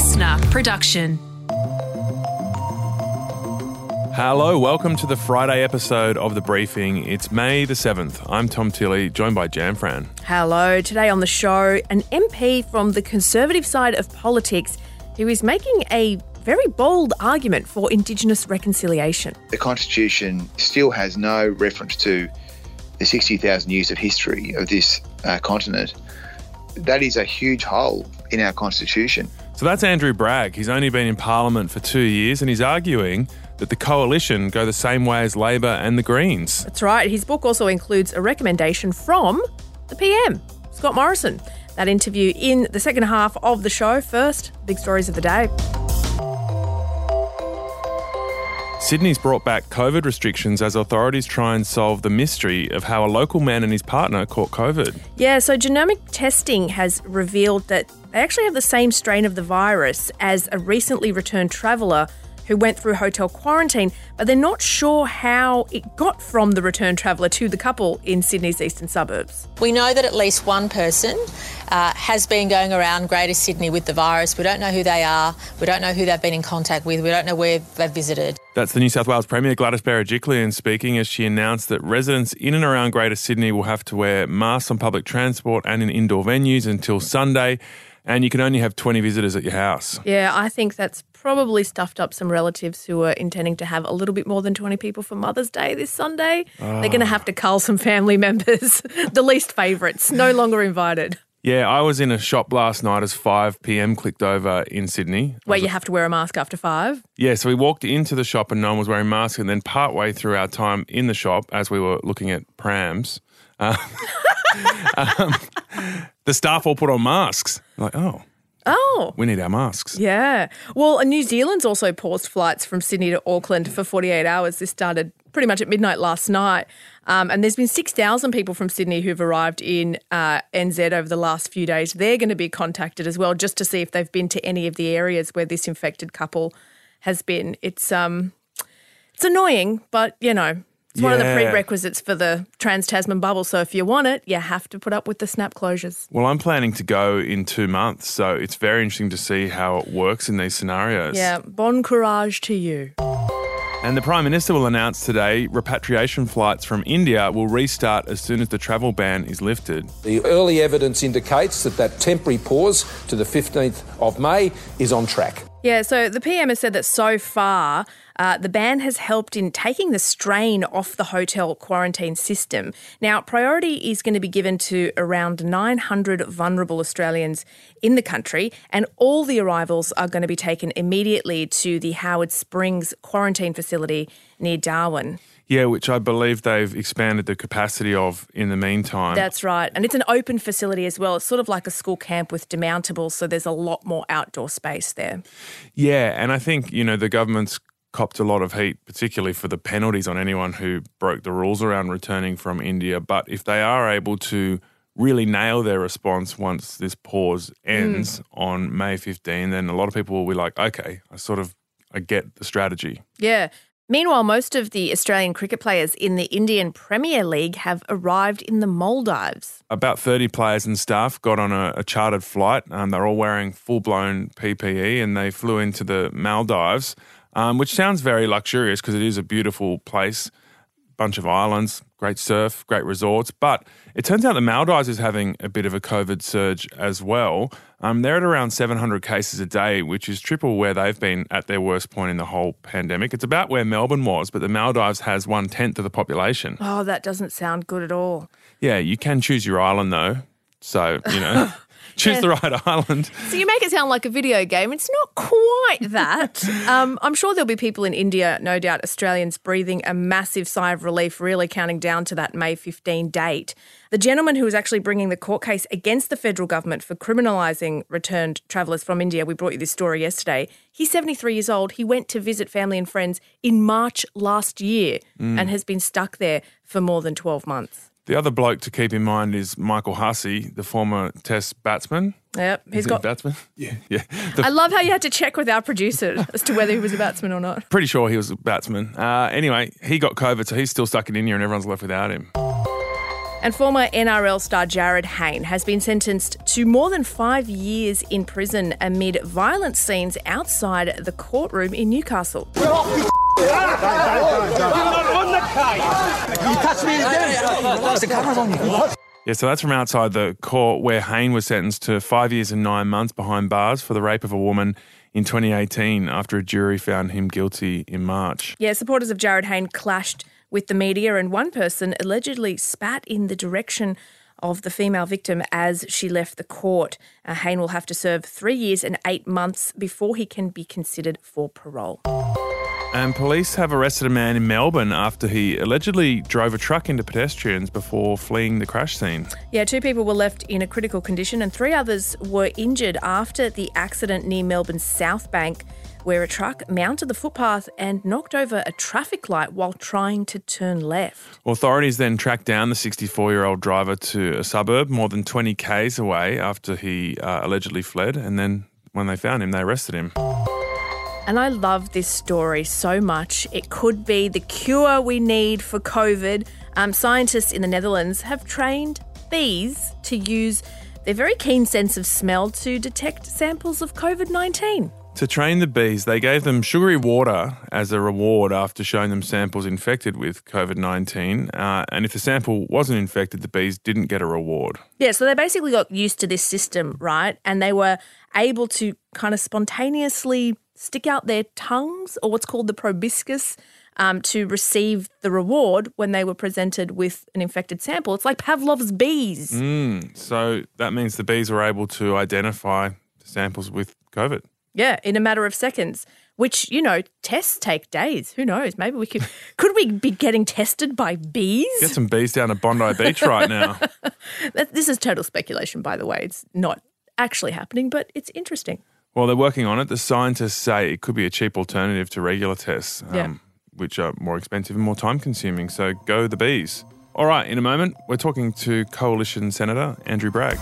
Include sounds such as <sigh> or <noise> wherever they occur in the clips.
listener production. Hello, welcome to the Friday episode of The Briefing. It's May the 7th. I'm Tom Tilley, joined by Jan Fran. Hello. Today on the show, an MP from the Conservative side of politics who is making a very bold argument for Indigenous reconciliation. The Constitution still has no reference to the 60,000 years of history of this uh, continent. That is a huge hole in our Constitution. So that's Andrew Bragg. He's only been in Parliament for two years and he's arguing that the coalition go the same way as Labor and the Greens. That's right. His book also includes a recommendation from the PM, Scott Morrison. That interview in the second half of the show. First, big stories of the day. Sydney's brought back COVID restrictions as authorities try and solve the mystery of how a local man and his partner caught COVID. Yeah, so genomic testing has revealed that they actually have the same strain of the virus as a recently returned traveller who went through hotel quarantine, but they're not sure how it got from the returned traveller to the couple in Sydney's eastern suburbs. We know that at least one person uh, has been going around Greater Sydney with the virus. We don't know who they are. We don't know who they've been in contact with. We don't know where they've visited. That's the New South Wales Premier Gladys Berejiklian speaking as she announced that residents in and around Greater Sydney will have to wear masks on public transport and in indoor venues until Sunday, and you can only have 20 visitors at your house. Yeah, I think that's probably stuffed up some relatives who are intending to have a little bit more than 20 people for Mother's Day this Sunday. They're going to have to cull some family <laughs> members, the least favourites, no longer invited. Yeah, I was in a shop last night as 5 p.m. clicked over in Sydney. Where you have to wear a mask after five. Yeah, so we walked into the shop and no one was wearing masks, and then partway through our time in the shop, as we were looking at prams, uh, <laughs> um, the staff all put on masks. Like, oh, Oh. we need our masks. Yeah. Well, New Zealand's also paused flights from Sydney to Auckland for 48 hours. This started pretty much at midnight last night. Um, and there's been 6,000 people from Sydney who've arrived in uh, NZ over the last few days. They're going to be contacted as well just to see if they've been to any of the areas where this infected couple has been. It's um, it's annoying, but you know, it's one of the prerequisites for the Trans Tasman bubble. So if you want it, you have to put up with the snap closures. Well, I'm planning to go in two months, so it's very interesting to see how it works in these scenarios. Yeah. Bon courage to you. And the Prime Minister will announce today repatriation flights from India will restart as soon as the travel ban is lifted. The early evidence indicates that that temporary pause to the 15th of May is on track. Yeah, so the PM has said that so far, uh, the ban has helped in taking the strain off the hotel quarantine system. Now, priority is going to be given to around 900 vulnerable Australians in the country, and all the arrivals are going to be taken immediately to the Howard Springs quarantine facility near Darwin. Yeah, which I believe they've expanded the capacity of in the meantime. That's right. And it's an open facility as well. It's sort of like a school camp with demountables, so there's a lot more outdoor space there. yeah, and I think, you know, the government's copped a lot of heat, particularly for the penalties on anyone who broke the rules around returning from India. But if they are able to really nail their response once this pause hmm. ends on May 15, then a lot of people will be like, okay, I sort of I get the strategy. Yeah. Meanwhile, most of the Australian cricket players in the Indian Premier League have arrived in the Maldives. About 30 players and staff got on a, a chartered flight. Um, they're all wearing full blown PPE and they flew into the Maldives, um, which sounds very luxurious because it is a beautiful place. Bunch of islands, great surf, great resorts. But it turns out the Maldives is having a bit of a COVID surge as well. Um, they're at around 700 cases a day, which is triple where they've been at their worst point in the whole pandemic. It's about where Melbourne was, but the Maldives has one tenth of the population. Oh, that doesn't sound good at all. Yeah, you can choose your island though. So, you know, <laughs> choose the right island. So you make it sound like a video game. It's not quite that. um, I'm sure there'll be people in India, no doubt Australians, breathing a massive sigh of relief, really counting down to that May 15 date. The gentleman who was actually bringing the court case against the federal government for criminalising returned travellers from India, we brought you this story yesterday. He's 73 years old. He went to visit family and friends in March last year and has been stuck there for more than 12 months. The other bloke to keep in mind is Michael Hussey, the former Test batsman. Yep, Is he's he got. a batsman. Yeah, <laughs> yeah. The- I love how you had to check with our producer <laughs> as to whether he was a batsman or not. pretty sure he was a batsman. Uh, anyway, he got COVID, so he's still stuck in India, and everyone's left without him. And former NRL star Jarryd Hayne has been sentenced to more than five years in prison amid violent scenes outside the courtroom in Newcastle. Yeah, so that's from outside the court where Hayne was sentenced to five years and nine months behind bars for the rape of a woman in 2018 after a jury found him guilty in March. Yeah, supporters of Jarryd Hayne clashed with the media, and one person allegedly spat in the direction of the female victim as she left the court. Uh, Hayne will have to serve three years and eight months before he can be considered for parole. And police have arrested a man in Melbourne after he allegedly drove a truck into pedestrians before fleeing the crash scene. Yeah, two people were left in a critical condition and three others were injured after the accident near Melbourne's South Bank, where a truck mounted the footpath and knocked over a traffic light while trying to turn left. Authorities then tracked down the 64 year old driver to a suburb more than 20 k's away after he uh, allegedly fled, and then when they found him, they arrested him. And I love this story so much. It could be the cure we need for COVID. Um, scientists in the Netherlands have trained bees to use their very keen sense of smell to detect samples of COVID 19. To train the bees, they gave them sugary water as a reward after showing them samples infected with COVID 19. Uh, and if the sample wasn't infected, the bees didn't get a reward. Yeah, so they basically got used to this system, right? And they were able to kind of spontaneously stick out their tongues, or what's called the proboscis, um, to receive the reward when they were presented with an infected sample. It's like Pavlov's bees. Mm, so that means the bees were able to identify samples with COVID. Yeah, in a matter of seconds. Which you know, tests take days. Who knows? Maybe we could. could we be getting tested by bees? Get some bees down at Bondi Beach right now. <laughs> this is total speculation, by the way. It's not actually happening, but it's interesting. Well, they're working on it. The scientists say it could be a cheap alternative to regular tests, um, Yeah. which are more expensive and more time consuming. So go the bees. All right, in a moment, we're talking to Coalition Senator Andrew Bragg.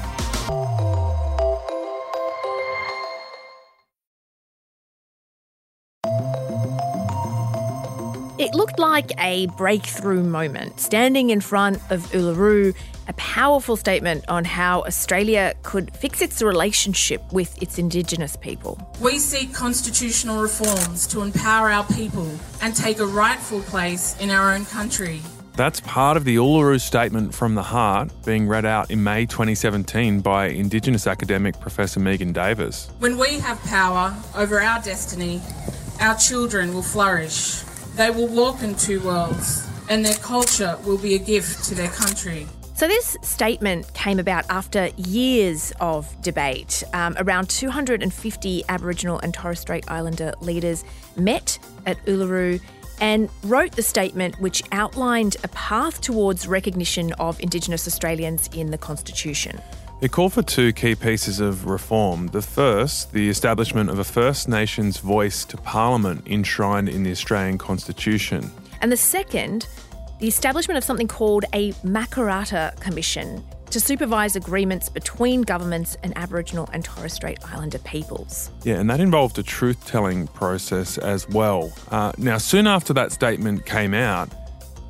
It looked like a breakthrough moment, standing in front of Uluru, a powerful statement on how Australia could fix its relationship with its Indigenous people. We seek constitutional reforms to empower our people and take a rightful place in our own country. That's part of the Uluru Statement from the Heart being read out in May 2017 by Indigenous academic Professor Megan Davis. When we have power over our destiny, our children will flourish. They will walk in two worlds, and their culture will be a gift to their country. So, this statement came about after years of debate. Um, around 250 Aboriginal and Torres Strait Islander leaders met at Uluru and wrote the statement, which outlined a path towards recognition of Indigenous Australians in the Constitution. It called for two key pieces of reform. The first, the establishment of a First Nations voice to Parliament enshrined in the Australian Constitution. And the second, the establishment of something called a Makarrata Commission to supervise agreements between governments and Aboriginal and Torres Strait Islander peoples. Yeah, and that involved a truth telling process as well. Uh, now, soon after that statement came out,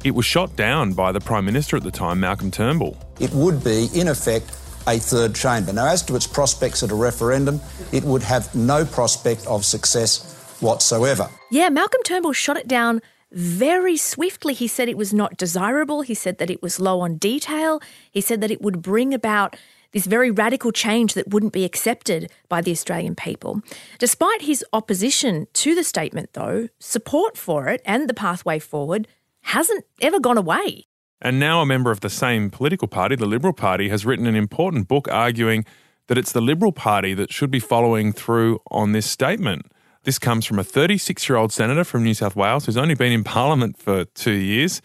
it was shot down by the Prime Minister at the time, Malcolm Turnbull. It would be, in effect, a third chamber. Now, as to its prospects at a referendum, it would have no prospect of success whatsoever. Yeah, Malcolm Turnbull shot it down very swiftly. He said it was not desirable. He said that it was low on detail. He said that it would bring about this very radical change that wouldn't be accepted by the Australian people. Despite his opposition to the statement, though, support for it and the pathway forward hasn't ever gone away. And now a member of the same political party, the Liberal Party, has written an important book arguing that it's the Liberal Party that should be following through on this statement. This comes from a 36 year old senator from New South Wales who's only been in Parliament for two years.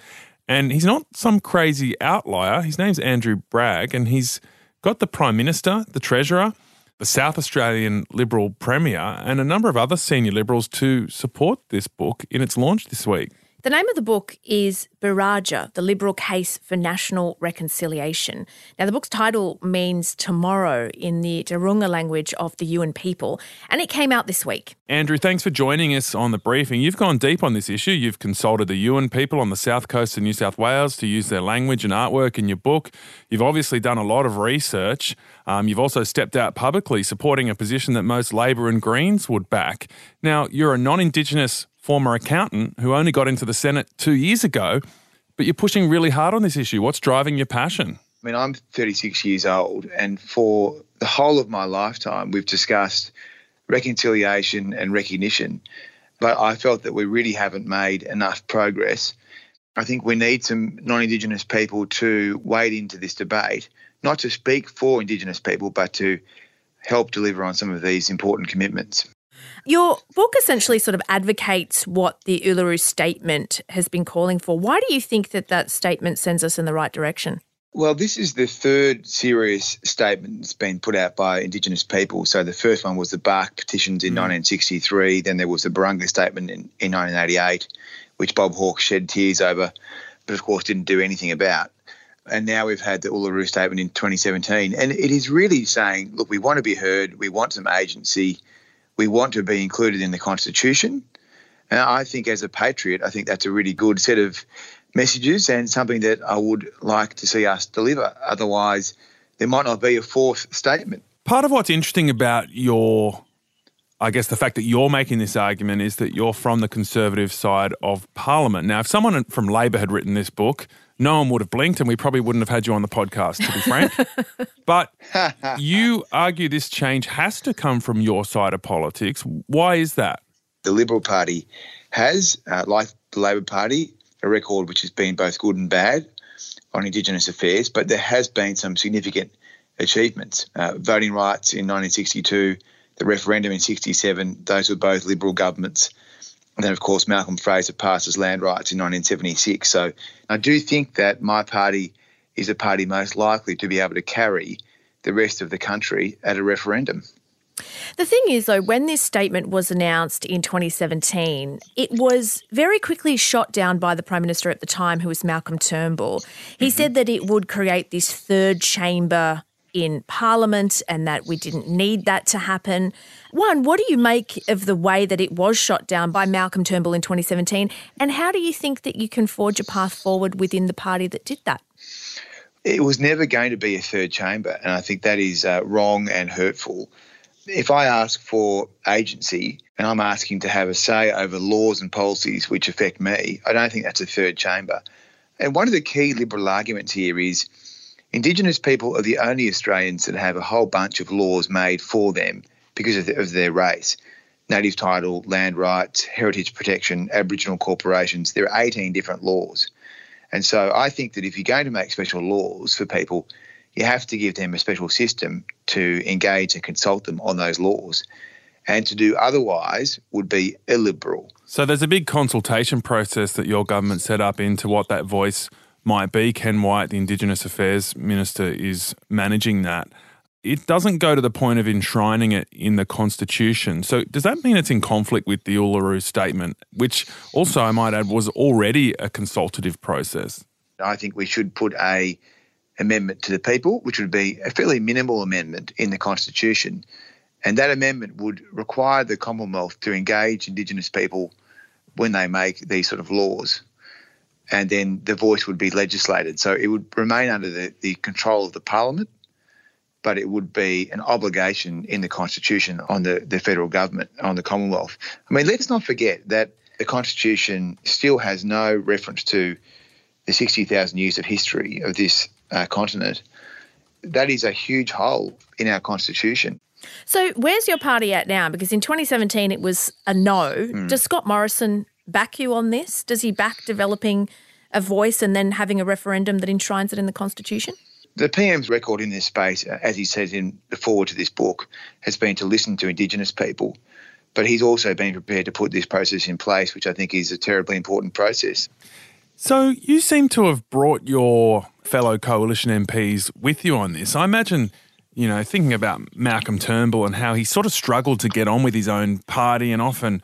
And he's not some crazy outlier. His name's Andrew Bragg, and he's got the Prime Minister, the Treasurer, the South Australian Liberal Premier, and a number of other senior Liberals to support this book in its launch this week. The name of the book is Buraadja, The Liberal Case for National Reconciliation. Now, the book's title means tomorrow in the Dhurga language of the Yuin people, and it came out this week. Andrew, thanks for joining us on the briefing. You've gone deep on this issue. You've consulted the Yuin people on the south coast of New South Wales to use their language and artwork in your book. You've obviously done a lot of research. Um, you've also stepped out publicly supporting a position that most Labor and Greens would back. Now, you're a non Indigenous former accountant who only got into the Senate two years ago, but you're pushing really hard on this issue. What's driving your passion? I mean, I'm 36 years old, and for the whole of my lifetime, we've discussed reconciliation and recognition, but I felt that we really haven't made enough progress. I think we need some non Indigenous people to wade into this debate, not to speak for Indigenous people, but to help deliver on some of these important commitments. Your book essentially sort of advocates what the Uluru Statement has been calling for. Why do you think that that statement sends us in the right direction? Well, this is the third serious statement that's been put out by Indigenous people. So the first one was the Bark petitions in mm. 1963. Then there was the Barunga statement in, in 1988, which Bob Hawke shed tears over, but of course didn't do anything about. And now we've had the Uluru statement in 2017. And it is really saying, look, we want to be heard, we want some agency, we want to be included in the Constitution. And I think, as a patriot, I think that's a really good set of messages and something that I would like to see us deliver. Otherwise, there might not be a fourth statement. Part of what's interesting about your, I guess, the fact that you're making this argument is that you're from the conservative side of Parliament. Now, if someone from Labor had written this book, no one would have blinked and we probably wouldn't have had you on the podcast, to be frank. <laughs> but you argue this change has to come from your side of politics. Why is that? The Liberal Party has, uh, like the Labor Party, a record which has been both good and bad on Indigenous affairs, but there has been some significant achievements. Uh, voting rights in 1962, the referendum in 67, those were both Liberal governments. And then, of course, Malcolm Fraser passes land rights in 1976. So I do think that my party is a party most likely to be able to carry the rest of the country at a referendum. The thing is, though, when this statement was announced in 2017, it was very quickly shot down by the Prime Minister at the time, who was Malcolm Turnbull. He mm-hmm. said that it would create this third chamber in Parliament and that we didn't need that to happen. One, what do you make of the way that it was shot down by Malcolm Turnbull in 2017? And how do you think that you can forge a path forward within the party that did that? It was never going to be a third chamber, and I think that is uh, wrong and hurtful. If I ask for agency and I'm asking to have a say over laws and policies which affect me, I don't think that's a third chamber. And one of the key Liberal arguments here is Indigenous people are the only Australians that have a whole bunch of laws made for them because of, the, of their race. Native title, land rights, heritage protection, Aboriginal corporations. There are 18 different laws. And so I think that if you're going to make special laws for people, you have to give them a special system to engage and consult them on those laws. And to do otherwise would be illiberal. So there's a big consultation process that your government set up into what that voice might be. Ken Wyatt, the Indigenous Affairs Minister, is managing that. It doesn't go to the point of enshrining it in the Constitution. So, does that mean it's in conflict with the Uluru Statement, which also, I might add, was already a consultative process? I think we should put a amendment to the people, which would be a fairly minimal amendment in the Constitution. And that amendment would require the Commonwealth to engage Indigenous people when they make these sort of laws and then the voice would be legislated. So it would remain under the, the control of the parliament, but it would be an obligation in the constitution on the, the federal government, on the Commonwealth. I mean, let's not forget that the constitution still has no reference to the 60,000 years of history of this uh, continent. That is a huge hole in our constitution. So, where's your party at now? Because in 2017 it was a no. Mm. Does Scott Morrison back you on this? Does he back developing a voice and then having a referendum that enshrines it in the Constitution? The PM's record in this space, uh, as he says in the foreword to this book, has been to listen to Indigenous people. But he's also been prepared to put this process in place, which I think is a terribly important process. So you seem to have brought your fellow coalition MPs with you on this. I imagine, you know, thinking about Malcolm Turnbull and how he sort of struggled to get on with his own party and often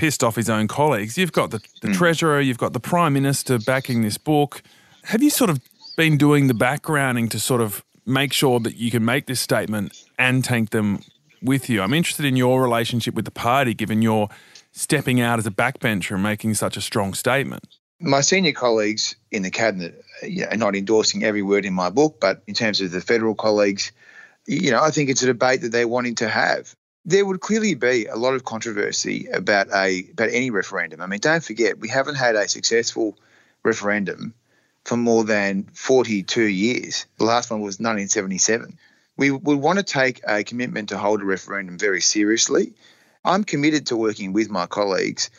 pissed off his own colleagues. You've got the, the hmm. treasurer, you've got the prime minister backing this book. Have you sort of been doing the backgrounding to sort of make sure that you can make this statement and take them with you? I'm interested in your relationship with the party, given you're stepping out as a backbencher and making such a strong statement. My senior colleagues in the cabinet are not endorsing every word in my book, but in terms of the federal colleagues, you know, I think it's a debate that they're wanting to have. There would clearly be a lot of controversy about a about any referendum. I mean, don't forget we haven't had a successful referendum for more than 42 years. The last one was 1977. We would want to take a commitment to hold a referendum very seriously. I'm committed to working with my colleagues.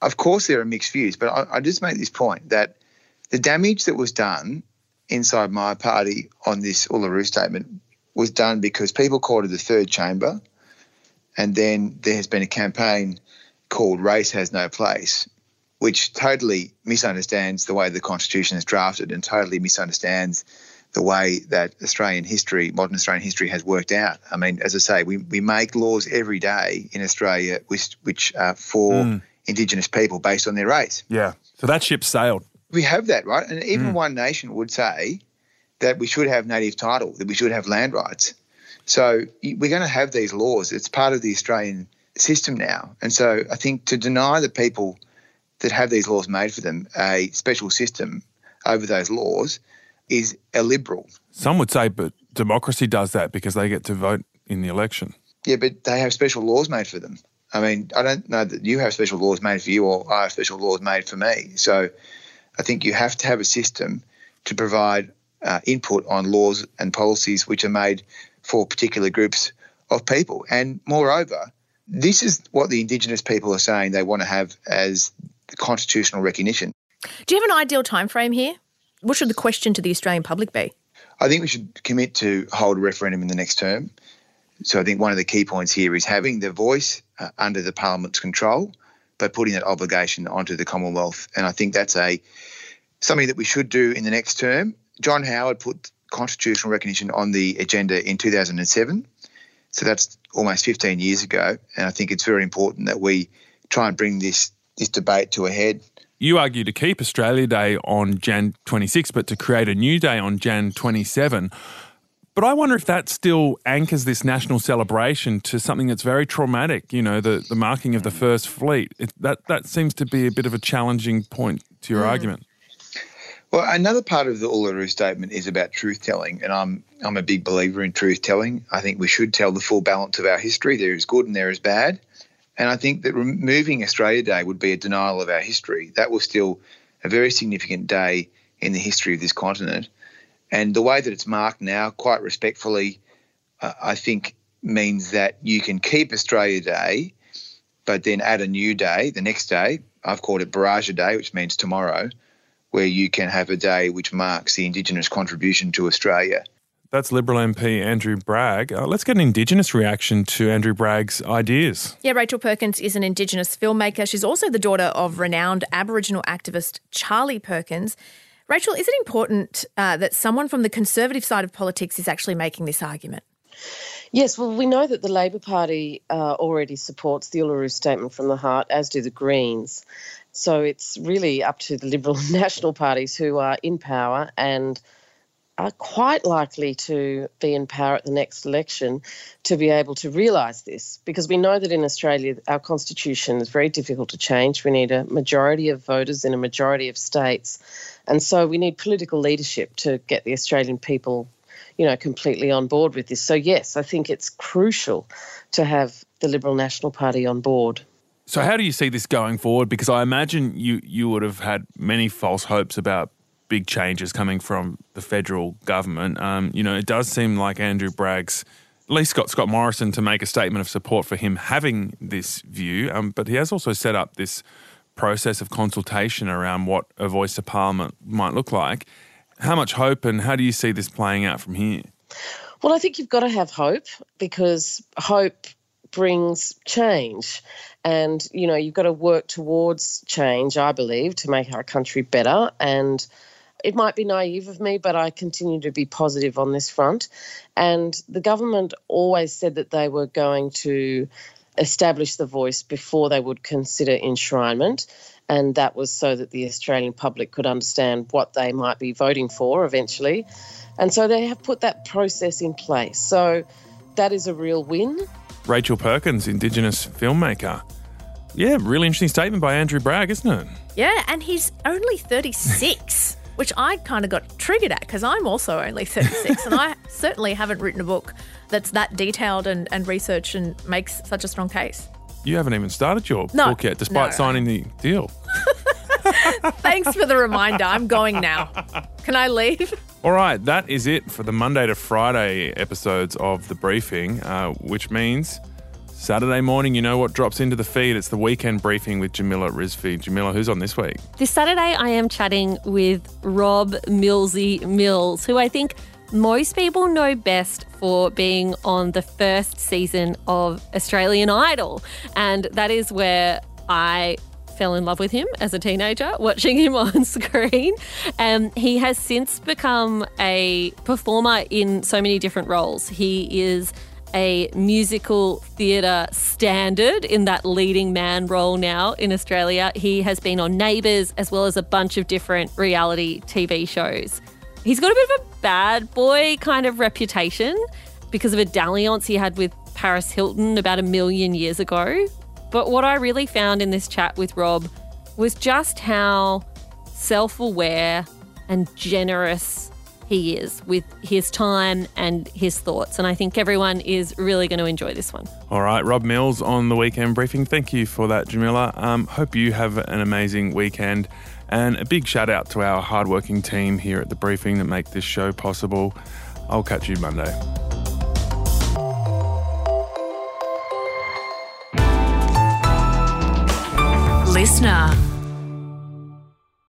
Of course, there are mixed views, but I, I just make this point that the damage that was done inside my party on this Uluru statement was done because people called it the third chamber, and then there has been a campaign called Race Has No Place, which totally misunderstands the way the Constitution is drafted and totally misunderstands the way that Australian history, modern Australian history, has worked out. I mean, as I say, we, we make laws every day in Australia which, which are for hmm. Indigenous people based on their race. Yeah. So that ship sailed. We have that, right? And even hmm. one nation would say that we should have native title, that we should have land rights. So we're going to have these laws. It's part of the Australian system now. And so I think to deny the people that have these laws made for them a special system over those laws is illiberal. Some would say, but democracy does that because they get to vote in the election. Yeah, but they have special laws made for them. I mean, I don't know that you have special laws made for you or I have special laws made for me. So I think you have to have a system to provide uh, input on laws and policies which are made for particular groups of people. And moreover, this is what the Indigenous people are saying they want to have as the constitutional recognition. Do you have an ideal time frame here? What should the question to the Australian public be? I think we should commit to hold a referendum in the next term. So I think one of the key points here is having the voice uh, under the parliament's control, but putting that obligation onto the Commonwealth. And I think that's a something that we should do in the next term. John Howard put constitutional recognition on the agenda in 2007. So that's almost 15 years ago. And I think it's very important that we try and bring this this debate to a head. You argue to keep Australia Day on Jan 26, but to create a new day on Jan 27. But I wonder if that still anchors this national celebration to something that's very traumatic. You know, the, the marking of the First Fleet. It, that that seems to be a bit of a challenging point to your mm. argument. Well, another part of the Uluru Statement is about truth telling, and I'm I'm a big believer in truth telling. I think we should tell the full balance of our history. There is good and there is bad, and I think that removing Australia Day would be a denial of our history. That was still a very significant day in the history of this continent, and the way that it's marked now, quite respectfully, uh, I think means that you can keep Australia Day, but then add a new day the next day. I've called it Buraadja Day, which means tomorrow where you can have a day which marks the Indigenous contribution to Australia. That's Liberal MP Andrew Bragg. Uh, let's get an Indigenous reaction to Andrew Bragg's ideas. Yeah, Rachel Perkins is an Indigenous filmmaker. She's also the daughter of renowned Aboriginal activist Charlie Perkins. Rachel, is it important uh, that someone from the conservative side of politics is actually making this argument? Yes, well, we know that the Labor Party uh, already supports the Uluru Statement from the Heart, as do the Greens. So it's really up to the Liberal <laughs> National parties who are in power and are quite likely to be in power at the next election to be able to realise this. Because we know that in Australia, our constitution is very difficult to change. We need a majority of voters in a majority of states. And so we need political leadership to get the Australian people, you know, completely on board with this. So, yes, I think it's crucial to have the Liberal National Party on board. So, how do you see this going forward? Because I imagine you, you would have had many false hopes about big changes coming from the federal government. Um, you know, it does seem like Andrew Bragg's, at least got Scott Morrison to make a statement of support for him having this view, um, but he has also set up this process of consultation around what a voice to parliament might look like. How much hope and how do you see this playing out from here? Well, I think you've got to have hope because hope brings change. And, you know, you've got to work towards change, I believe, to make our country better. And it might be naive of me, but I continue to be positive on this front. And the government always said that they were going to establish the voice before they would consider enshrinement. And that was so that the Australian public could understand what they might be voting for eventually. And so they have put that process in place. So that is a real win. Rachel Perkins, Indigenous filmmaker. Yeah, really interesting statement by Andrew Bragg, isn't it? Yeah, and he's only 36, <laughs> which I kind of got triggered at because I'm also only 36 and I <laughs> certainly haven't written a book that's that detailed and, and research and makes such a strong case. You haven't even started your No, book yet, despite no. signing the deal. <laughs> <laughs> Thanks for the reminder. I'm going now. Can I leave? All right, that is it for the Monday to Friday episodes of The Briefing, uh, which means Saturday morning, you know what drops into the feed. It's the weekend briefing with Jamila Rizvi. Jamila, who's on this week? This Saturday, I am chatting with Rob Millsy Mills, who I think most people know best for being on the first season of Australian Idol. And that is where I fell in love with him as a teenager, watching him <laughs> on screen. Um, he has since become a performer in so many different roles. He is a musical theatre standard in that leading man role now in Australia. He has been on Neighbours as well as a bunch of different reality TV shows. He's got a bit of a bad boy kind of reputation because of a dalliance he had with Paris Hilton about a million years ago. But what I really found in this chat with Rob was just how self aware and generous he is with his time and his thoughts. And I think everyone is really going to enjoy this one. All right, Rob Mills on the weekend briefing. Thank you for that, Jamila. Um, hope you have an amazing weekend. And a big shout out to our hardworking team here at the briefing that make this show possible. I'll catch you Monday. Listener.